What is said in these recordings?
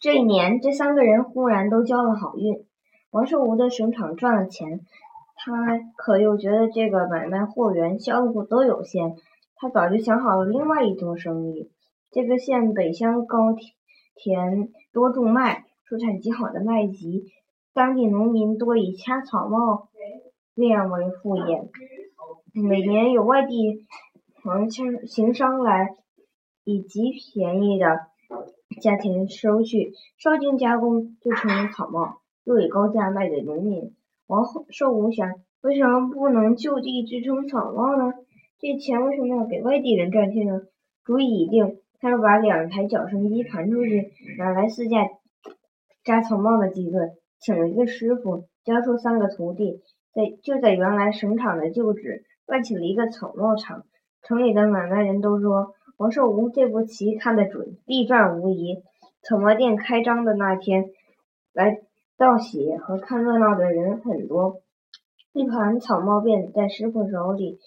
这一年，这三个人忽然都交了好运。王寿无的省场赚了钱，他可又觉得这个买卖货源销路都有限，他早就想好了另外一做生意。这个县北乡高田多种麦，出产极好的麦秸，当地农民多以掐草帽链为副业。每年有外地行行商来，以极便宜的价钱收去，稍经加工就成为草帽，又以高价卖给农民。王后寿无想，为什么不能就地制成草帽呢？这钱为什么要给外地人赚去呢？主意已定，他要把两台绞绳机盘出去，买来四架扎草帽的机子，请了一个师傅，教出三个徒弟，在就在原来省场的旧址。办起了一个草帽厂，城里的买卖人都说黄寿无这步棋看得准，必赚无疑。草帽店开张的那天，来道喜和看热闹的人很多。一盘草帽便在师傅手里，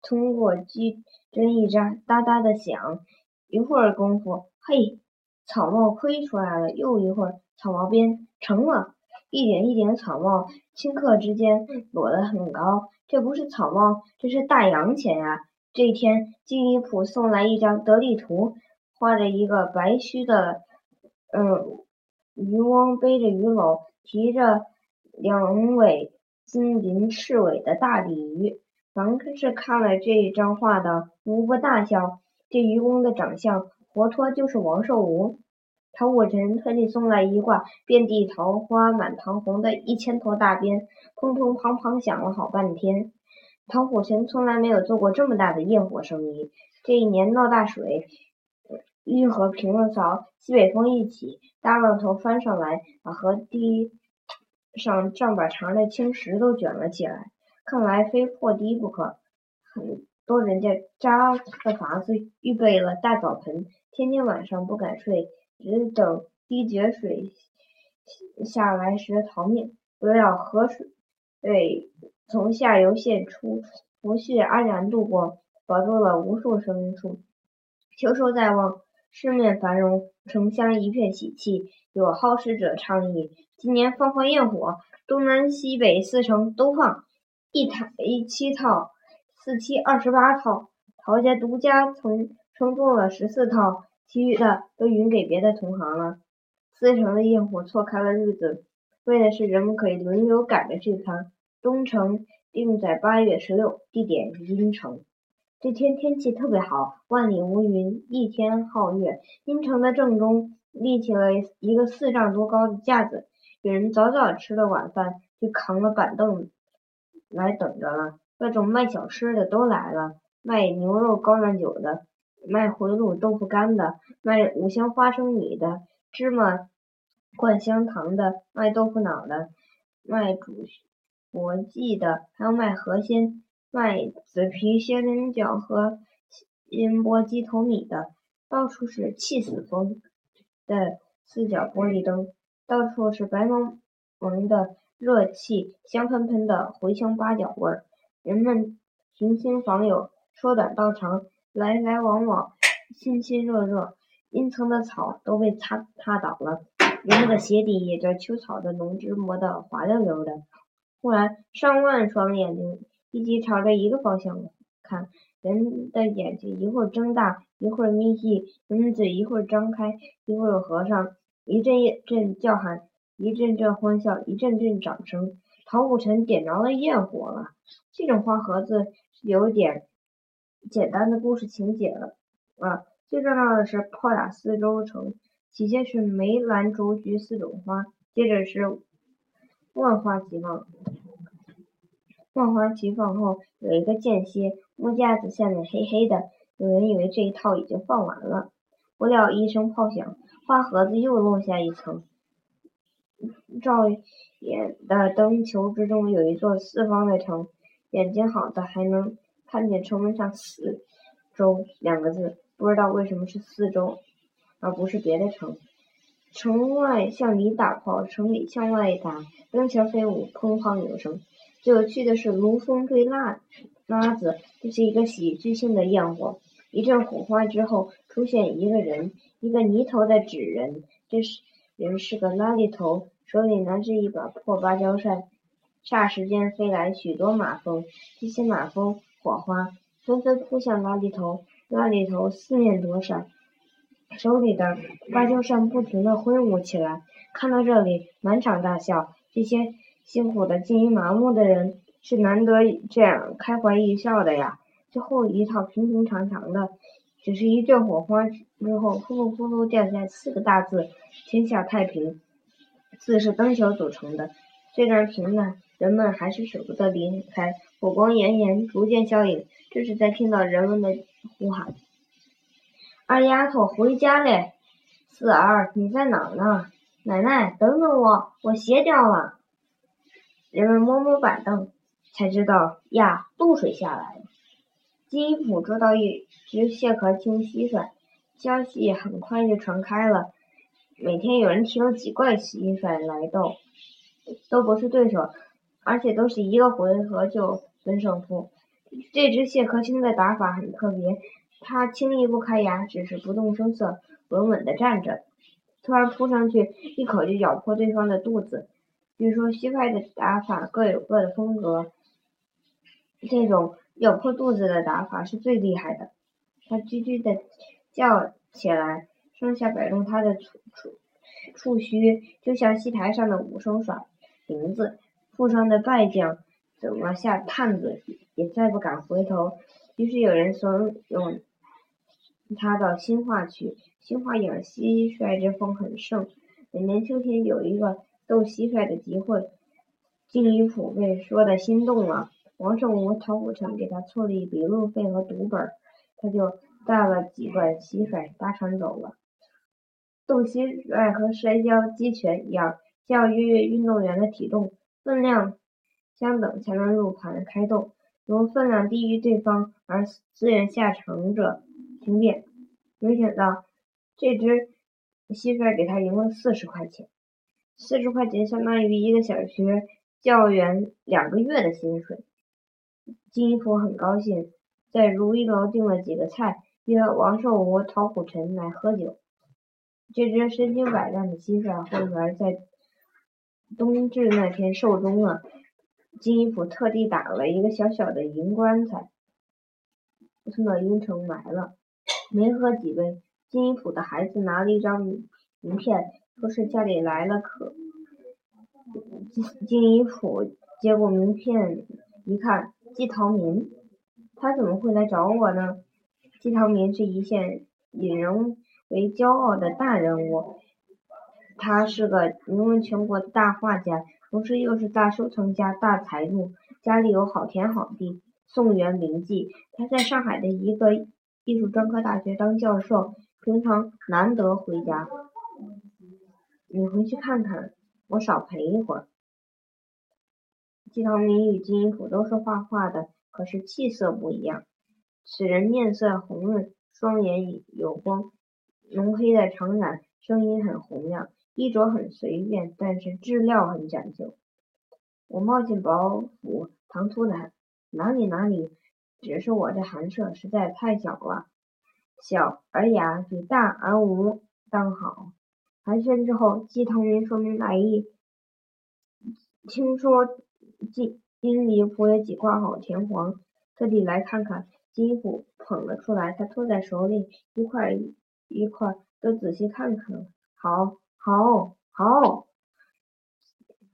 通过机针一扎，哒哒的响。一会儿功夫，嘿，草帽盔出来了；又一会儿，草帽边成了。一点一点草帽，顷刻之间摞得很高。这不是草帽，这是大洋钱呀！这天，金鱼铺送来一张得力图，画着一个白须的，嗯，渔翁背着鱼篓，提着两尾金鳞翅尾的大鲤鱼。凡是看了这一张画的，无不大笑。这渔翁的长相，活脱就是王寿无。陶武臣特地送来一挂遍地桃花满堂红的一千头大鞭，砰砰砰砰响了好半天。陶虎臣从来没有做过这么大的焰火生意。这一年闹大水，运河平了槽，西北风一起，大浪头翻上来，把河堤上丈把长的青石都卷了起来。看来非破堤不可。很多人家扎了筏子，预备了大澡盆，天天晚上不敢睡。只等滴决水下来时逃命，不料河水被从下游泄出，福煦安然度过，保住了无数生命树。秋收在望，市面繁荣，城乡一片喜气。有好事者倡议，今年放放焰火，东南西北四城都放，一台七套，四七二十八套。陶家独家从称中了十四套。其余的都匀给别的同行了。四城的焰火错开了日子，为的是人们可以轮流赶着聚餐。东城定在八月十六，地点阴城。这天天气特别好，万里无云，一天皓月。阴城的正中立起了一个四丈多高的架子，有人早早吃了晚饭，就扛了板凳来等着了。各种卖小吃的都来了，卖牛肉高粱酒的。卖回卤豆腐干的，卖五香花生米的，芝麻灌香糖的，卖豆腐脑的，卖煮佛记的，还有卖河鲜、卖紫皮仙人脚和银波鸡头米的，到处是气死风的四角玻璃灯，到处是白蒙蒙的热气，香喷喷的茴香八角味儿，人们寻亲访友，说短道长。来来往往，亲亲热热，阴层的草都被擦踏倒了，人们的鞋底也被秋草的浓汁磨得滑溜溜的。忽然，上万双眼睛一齐朝着一个方向看，人的眼睛一会儿睁大，一会儿眯细，人们嘴一会儿张开，一会儿合上，一阵一阵叫喊，一阵阵欢笑，一阵阵掌声。陶武臣点着了焰火了。这种花盒子有点。简单的故事情节了啊！最重要的是炮打四周城。起先是梅兰竹菊四种花，接着是万花齐放。万花齐放后有一个间歇，木架子下面黑黑的，有人以为这一套已经放完了。不料一声炮响，花盒子又落下一层。照眼的灯球之中有一座四方的城，眼睛好的还能。看见城门上“四周”两个字，不知道为什么是四周，而不是别的城。城外向里打炮，城里向外打，灯球飞舞，砰砰有声。最有趣的是，炉风对蜡蜡子，这是一个喜剧性的焰火。一阵火花之后，出现一个人，一个泥头的纸人。这是人是个垃圾头，手里拿着一把破芭蕉扇。霎时间飞来许多马蜂，这些马蜂火花纷纷扑向垃圾头，垃圾头四面躲闪，手里的芭蕉扇不停地挥舞起来。看到这里，满场大笑。这些辛苦的、近于麻木的人是难得这样开怀一笑的呀。最后一套平平常常的，只是一阵火花之后，呼噜呼噜掉下四个大字：“天下太平。”字是灯球组成的，虽然平淡，人们还是舍不得离开。火光炎炎，逐渐消隐，这是在听到人们的呼喊：“二丫头，回家嘞！四儿，你在哪呢？奶奶，等等我，我鞋掉了。”人们摸摸板凳，才知道呀，露水下来了。金一府捉到一只蟹壳青蟋蟀，消息很快就传开了。每天有人提了几怪蟋蟀来斗，都不是对手，而且都是一个回合就分胜负。这只蟹壳青的打法很特别，他轻易不开牙，只是不动声色，稳稳地站着，突然扑上去，一口就咬破对方的肚子。据说蟋蟀的打法各有各的风格，这种。咬破肚子的打法是最厉害的，它吱吱的叫起来，上下摆动它的触触触须，就像戏台上的武生耍铃子。负伤的败将怎么下探子也再不敢回头。于是有人怂恿他到新化去。新化养蟋蟀之风很盛，每年秋天有一个斗蟋蟀的集会。金鱼府被说的心动了。王胜武、陶虎成给他凑了一笔路费和读本，他就带了几罐蟋蟀搭船走了。斗蟋蟀和摔跤、击拳一样，要约约运动员的体重、分量相等才能入盘开斗。如分量低于对方而自愿下场者停电。没想到这只蟋蟀给他赢了四十块钱，四十块钱相当于一个小学教员两个月的薪水。金一福很高兴，在如意楼订了几个菜，约王寿武、陶虎臣来喝酒。这只身经百战的蟋蟀后来在冬至那天寿终了。金一福特地打了一个小小的银棺材，送到阴城埋了。没喝几杯，金一府的孩子拿了一张名片，说是家里来了客。金金一府接过名片，一看。季陶民，他怎么会来找我呢？季陶民是一线引人为骄傲的大人物，他是个名闻全国的大画家，同时又是大收藏家、大财主，家里有好田好地。宋元名妓，他在上海的一个艺术专科大学当教授，平常难得回家。你回去看看，我少陪一会儿。季陶明与金一甫都是画画的，可是气色不一样。此人面色红润，双眼有光，浓黑的长髯，声音很洪亮，衣着很随便，但是质料很讲究。我冒进宝府，唐突的。哪里哪里，只是我这寒舍实在太小了，小而雅，比大而无当好。寒暄之后，季陶明说明来意，听说。金金离府有几块好田黄，特地来看看。金府捧了出来，他托在手里，一块一块都仔细看看。好，好，好。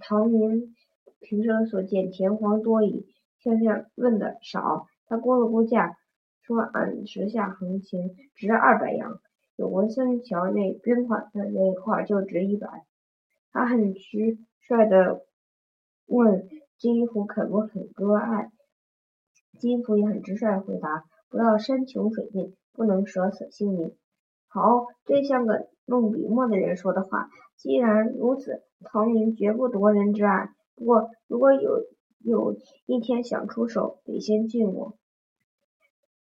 陶明平生所见田黄多矣，向向问的少。他估了估价，说按时下行情值二百洋，有文森桥那边款的那一块就值一百。他很直率的问。金一福肯不肯割爱？金一福也很直率回答：“不要山穷水尽，不能舍此性命。”好，这像个弄笔墨的人说的话。既然如此，唐明绝不夺人之爱。不过，如果有有一天想出手，得先敬我。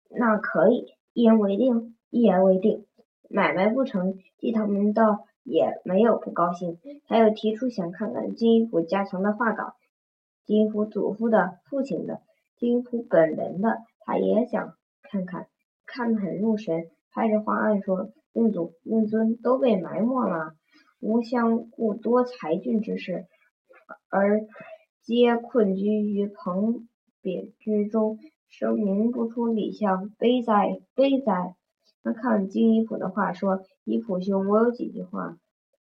那可以，一言为定，一言为定。买卖不成，季陶明倒也没有不高兴，他又提出想看看金一福家藏的画稿。金一祖父的父亲的，金一本人的，他也想看看。看得很入神，拍着画案说：“令祖、令尊都被埋没了，无相顾多才俊之士，而皆困居于蓬匾之中，声名不出里巷，悲哉，悲哉！”他看金衣府的话说：“衣府兄，我有几句话，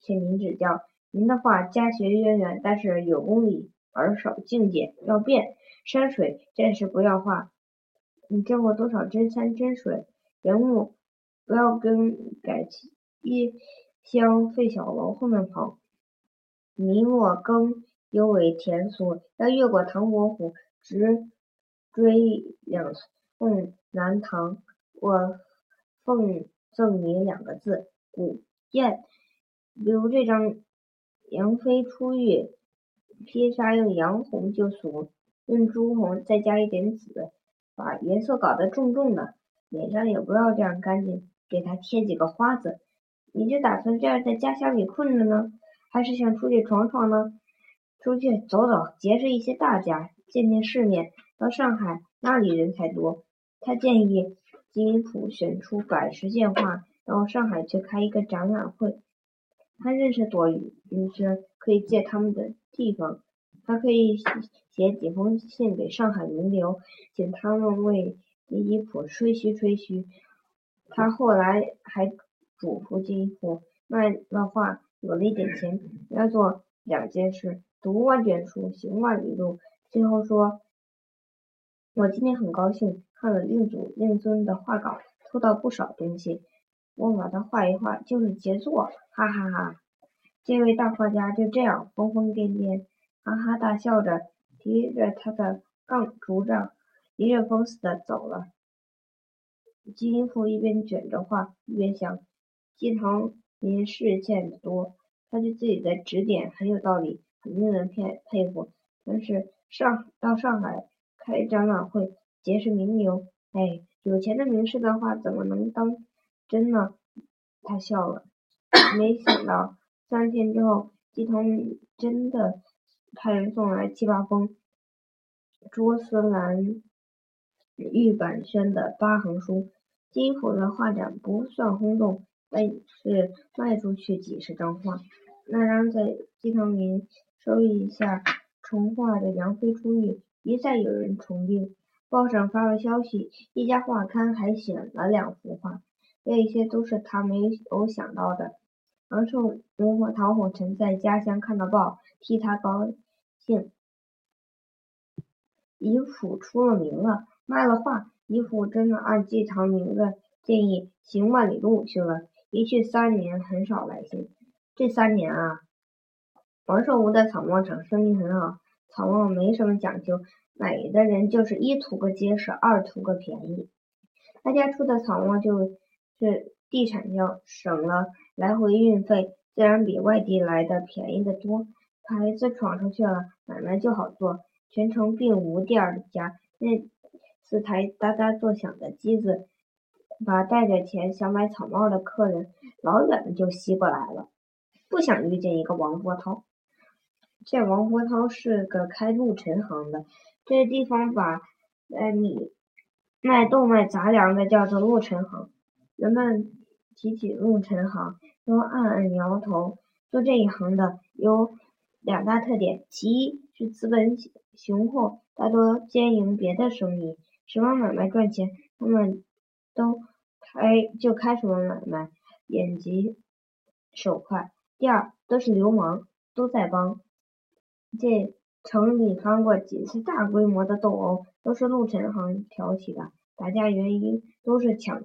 请您指教。您的话家学渊源，但是有功理而少境界，要变。山水暂时不要画。”你见过多少真山真水？人物不要跟改一乡废小楼后面跑。你我耕犹为田俗，要越过唐伯虎，直追两宋南唐。我奉赠你两个字：古艳。比如这张杨妃出浴，披纱用洋红就俗，用朱红再加一点紫。把颜色搞得重重的，脸上也不要这样干净，给他贴几个花子。你就打算这样在家乡里困着呢，还是想出去闯闯呢？出去走走，结识一些大家，见见世面。到上海，那里人才多。他建议金溥选出百十件画，到上海去开一个展览会。他认识朵云是，可以借他们的地方。他可以写几封信给上海名流，请他们为金一溥吹嘘吹嘘。他后来还嘱咐金一溥，卖了画，有了一点钱，要做两件事：读万卷书，行万里路。最后说：“我今天很高兴，看了令祖、令尊的画稿，偷到不少东西。我把它画一画，就是杰作。”哈哈哈！这位大画家就这样疯疯癫癫。哈哈大笑着，提着他的杠竹杖，一阵风似的走了。金英富一边卷着画，一边想：季唐林事见得多，他对自己的指点很有道理，很令人佩佩服。但是上到上海开展览会，结识名流，哎，有钱的名士的话怎么能当真呢？他笑了，没想到三天之后，季唐林真的。派人送来七八封卓斯兰玉版宣的八行书。金府的画展不算轰动，但是卖出去几十张画。那张在鸡汤林收一下重画的杨飞出狱，一再有人重订。报上发了消息，一家画刊还选了两幅画。这些都是他没有想到的。杨寿文和陶火臣在家乡看到报，替他高。兴姨父出了名了，卖了画，姨父真的按季唐明的建议行万里路去了，一去三年，很少来信。这三年啊，王寿无的草帽厂生意很好，草帽没什么讲究，买的人就是一图个结实，二图个便宜。他家出的草帽就是地产销，省了来回运费，自然比外地来的便宜的多。牌子闯出去了，买卖就好做。全城并无第二家。那四台哒哒作响的机子，把带着钱想买草帽的客人老远的就吸过来了。不想遇见一个王波涛。这王伯涛是个开陆沉行的，这地方把呃米卖豆卖杂粮的叫做陆沉行。人们提起陆沉行，都暗暗摇头。做这一行的有。两大特点，其一是资本雄厚，大多兼营别的生意，什么买卖赚钱，他们都开就开什么买卖，眼疾手快。第二，都是流氓，都在帮。这城里翻过几次大规模的斗殴，都是陆晨行挑起的，打架原因都是抢，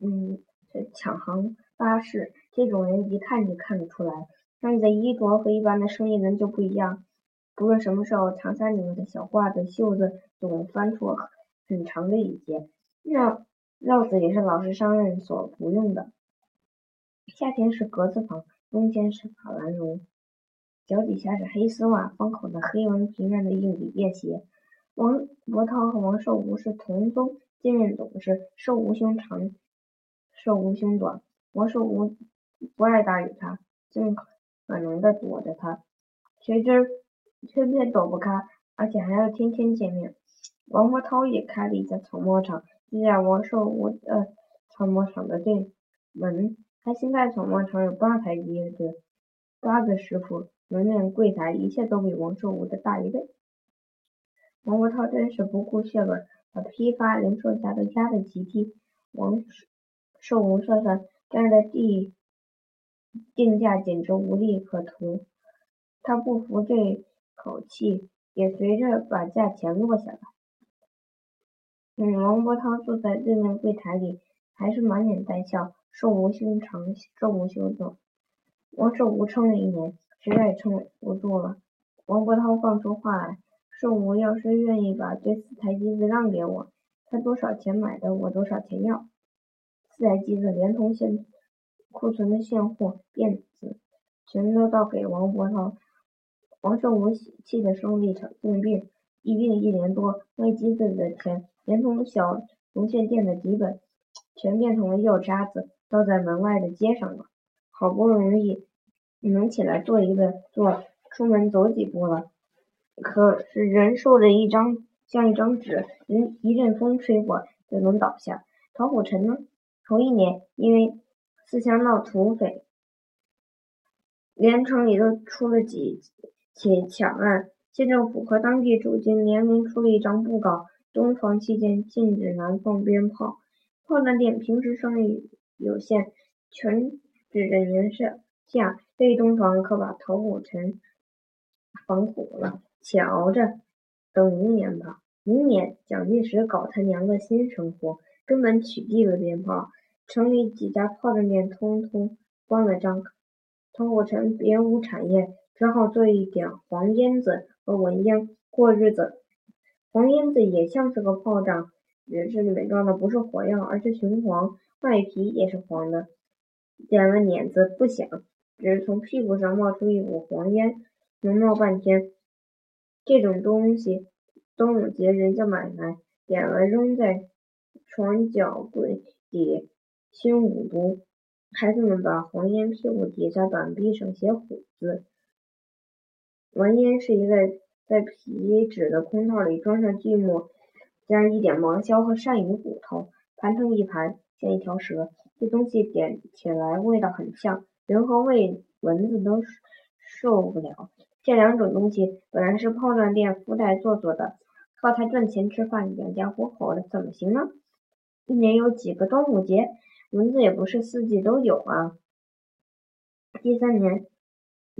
嗯，是抢行巴士，这种人一看就看得出来。他们的衣着和一般的生意人就不一样，不论什么时候，长衫里面的小褂子袖子总翻出很长的一截，帽帽子也是老式商人所不用的。夏天是格子袍，冬天是法兰绒，脚底下是黑丝袜，方口的黑纹平面的硬底便鞋。王伯涛和王寿无是同宗，见面总是寿无胸长，寿无胸短。王寿无不爱搭理他，尽可。能的躲着他，谁知偏偏躲不开，而且还要天天见面。王伯涛也开了一家草帽厂，就在王寿无的草帽厂的对门，他现在草帽厂有八台机子，八个师傅，门面柜台一切都比王寿武的大一倍。王国涛真是不顾血本，把批发零售价都压得极低。王寿无算算，这样的地定价简直无利可图。他不服这口气，也随着把价钱落下来。嗯，王伯涛坐在对面柜台里，还是满脸带笑，寿无胸长，寿无休坐。王寿无撑了一年，实在撑不住了。王伯涛放出话来。寿无要是愿意把这四台机子让给我，他多少钱买的，我多少钱要。四台机子连同现库存的现货、电子，全都倒给王伯涛。王寿无气得生了一场重病，一病一年多，卖机子的钱，连同小龙线店的底本，全变成了药渣子，倒在门外的街上了。好不容易能起来坐一个坐，出门走几步了。可是人瘦着一张像一张纸，一一阵风吹过就能倒下。陶虎臣呢？头一年因为四乡闹土匪，连城里都出了几起抢案。县政府和当地驻军联名出了一张布告：东防期间禁止燃放鞭炮。炮弹店平时生意有限，全指着年下下被东防可把陶虎臣防苦了。且熬着，等明年吧。明年蒋介石搞他娘个新生活，根本取缔了鞭炮，城里几家炮仗店通通关了张。陶虎臣别无产业，只好做一点黄烟子和文烟过日子。黄烟子也像是个炮仗，只是里面装的不是火药，而是雄黄，外皮也是黄的。点了捻子不响，人从屁股上冒出一股黄烟，能冒半天。这种东西，端午节人家买来点了，扔在床脚柜底，熏五毒。孩子们把黄烟屁股底下板壁上写虎字。文烟是一个在皮纸的空套里装上锯末，加一点芒硝和鳝鱼骨头，盘成一盘，像一条蛇。这东西点起来味道很呛，人和胃蚊子都受不了。这两种东西本来是炮仗店附带做做的，靠它赚钱吃饭，养家糊口的，怎么行呢？一年有几个端午节，蚊子也不是四季都有啊。第三年，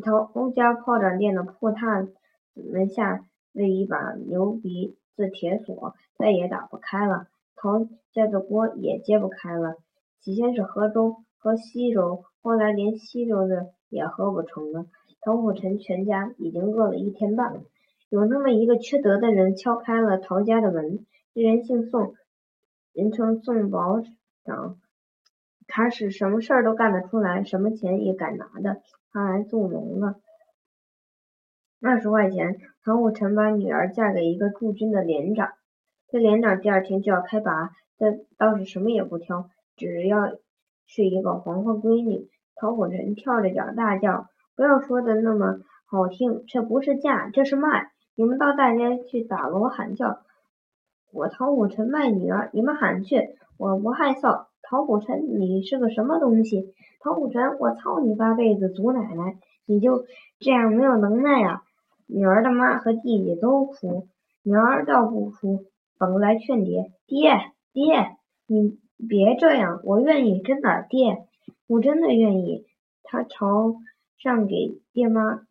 陶家炮仗店的破榻门下了一把牛鼻子铁锁，再也打不开了。陶家的锅也揭不开了。起先是河州和西州，后来连稀粥的也喝不成了。陶虎臣全家已经饿了一天半了，有那么一个缺德的人敲开了陶家的门。这人姓宋，人称宋保长，他是什么事儿都干得出来，什么钱也敢拿的。他来做农了，二十块钱。陶虎臣把女儿嫁给一个驻军的连长，这连长第二天就要开拔，这倒是什么也不挑，只要是一个黄花闺女。陶虎臣跳着脚大叫。不要说的那么好听，这不是嫁，这是卖。你们到大街去打锣喊叫，我陶虎臣卖女儿，你们喊去，我不害臊。陶虎臣，你是个什么东西？陶虎臣，我操你八辈子祖奶奶！你就这样没有能耐啊？女儿的妈和弟弟都哭，女儿倒不哭，本来劝爹：爹，爹，你别这样，我愿意，真的，爹，我真的愿意。他朝。上给爹妈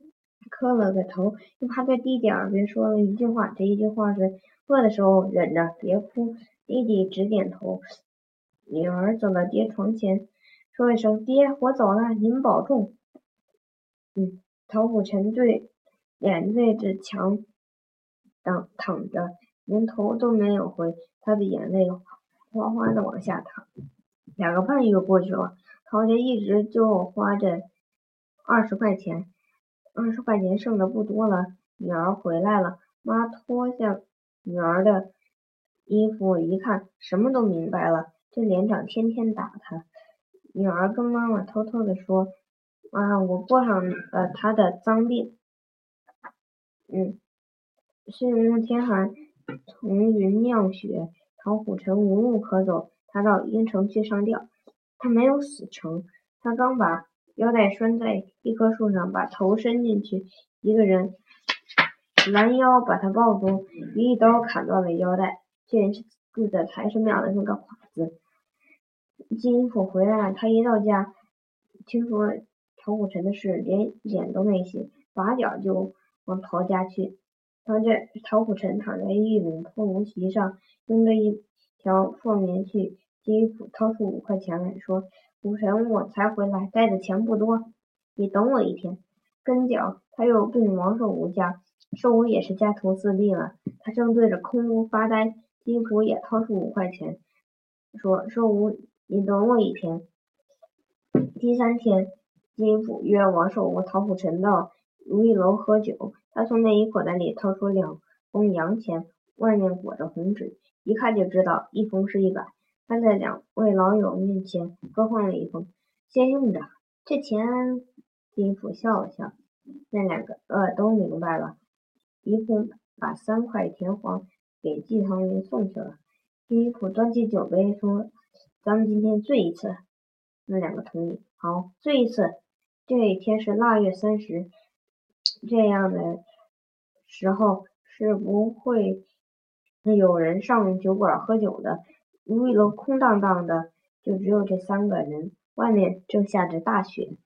磕了个头，又趴在弟弟耳边说了一句话。这一句话是：饿的时候忍着，别哭。弟弟直点头。女儿走到爹床前，说一声：“爹，我走了，您保重。”嗯，陶虎臣对脸对着墙躺躺着，连头都没有回，他的眼泪哗哗的往下淌。两个半月过去了，陶杰一直就花着。二十块钱，二十块钱剩的不多了。女儿回来了，妈脱下女儿的衣服一看，什么都明白了。这连长天天打她。女儿跟妈妈偷偷的说：“妈，我过上了他的脏病。”嗯，岁末天寒，从云酿雪，陶虎臣无路可走，他到阴城去上吊。他没有死成，他刚把腰带拴在一棵树上，把头伸进去，一个人拦腰把他抱住，一刀砍断了腰带。这人住在财神庙的那个寡子。金府回来了，他一到家，听说陶虎臣的事，连脸都没洗，拔脚就往陶家去。陶这陶虎臣躺在一顶破龙席上，用着一条破棉絮。金府掏出五块钱来说：“虎臣，我才回来，带的钱不多，你等我一天。”跟脚他又奔王寿吴家，寿吴也是家徒四壁了，他正对着空屋发呆。金府也掏出五块钱，说：“寿吴，你等我一天。”第三天，金府约王寿吴、陶虎臣到如意楼喝酒，他从内衣口袋里掏出两封洋钱，外面裹着红纸，一看就知道一封是一百。他在两位老友面前各换了一封，先用着。这钱，金府笑了笑。那两个呃都明白了，一共把三块田黄给季唐云送去了。金府端起酒杯说：“咱们今天醉一次。”那两个同意。好，醉一次。这一天是腊月三十，这样的时候是不会有人上酒馆喝酒的。如意楼空荡荡的，就只有这三个人。外面正下着大雪。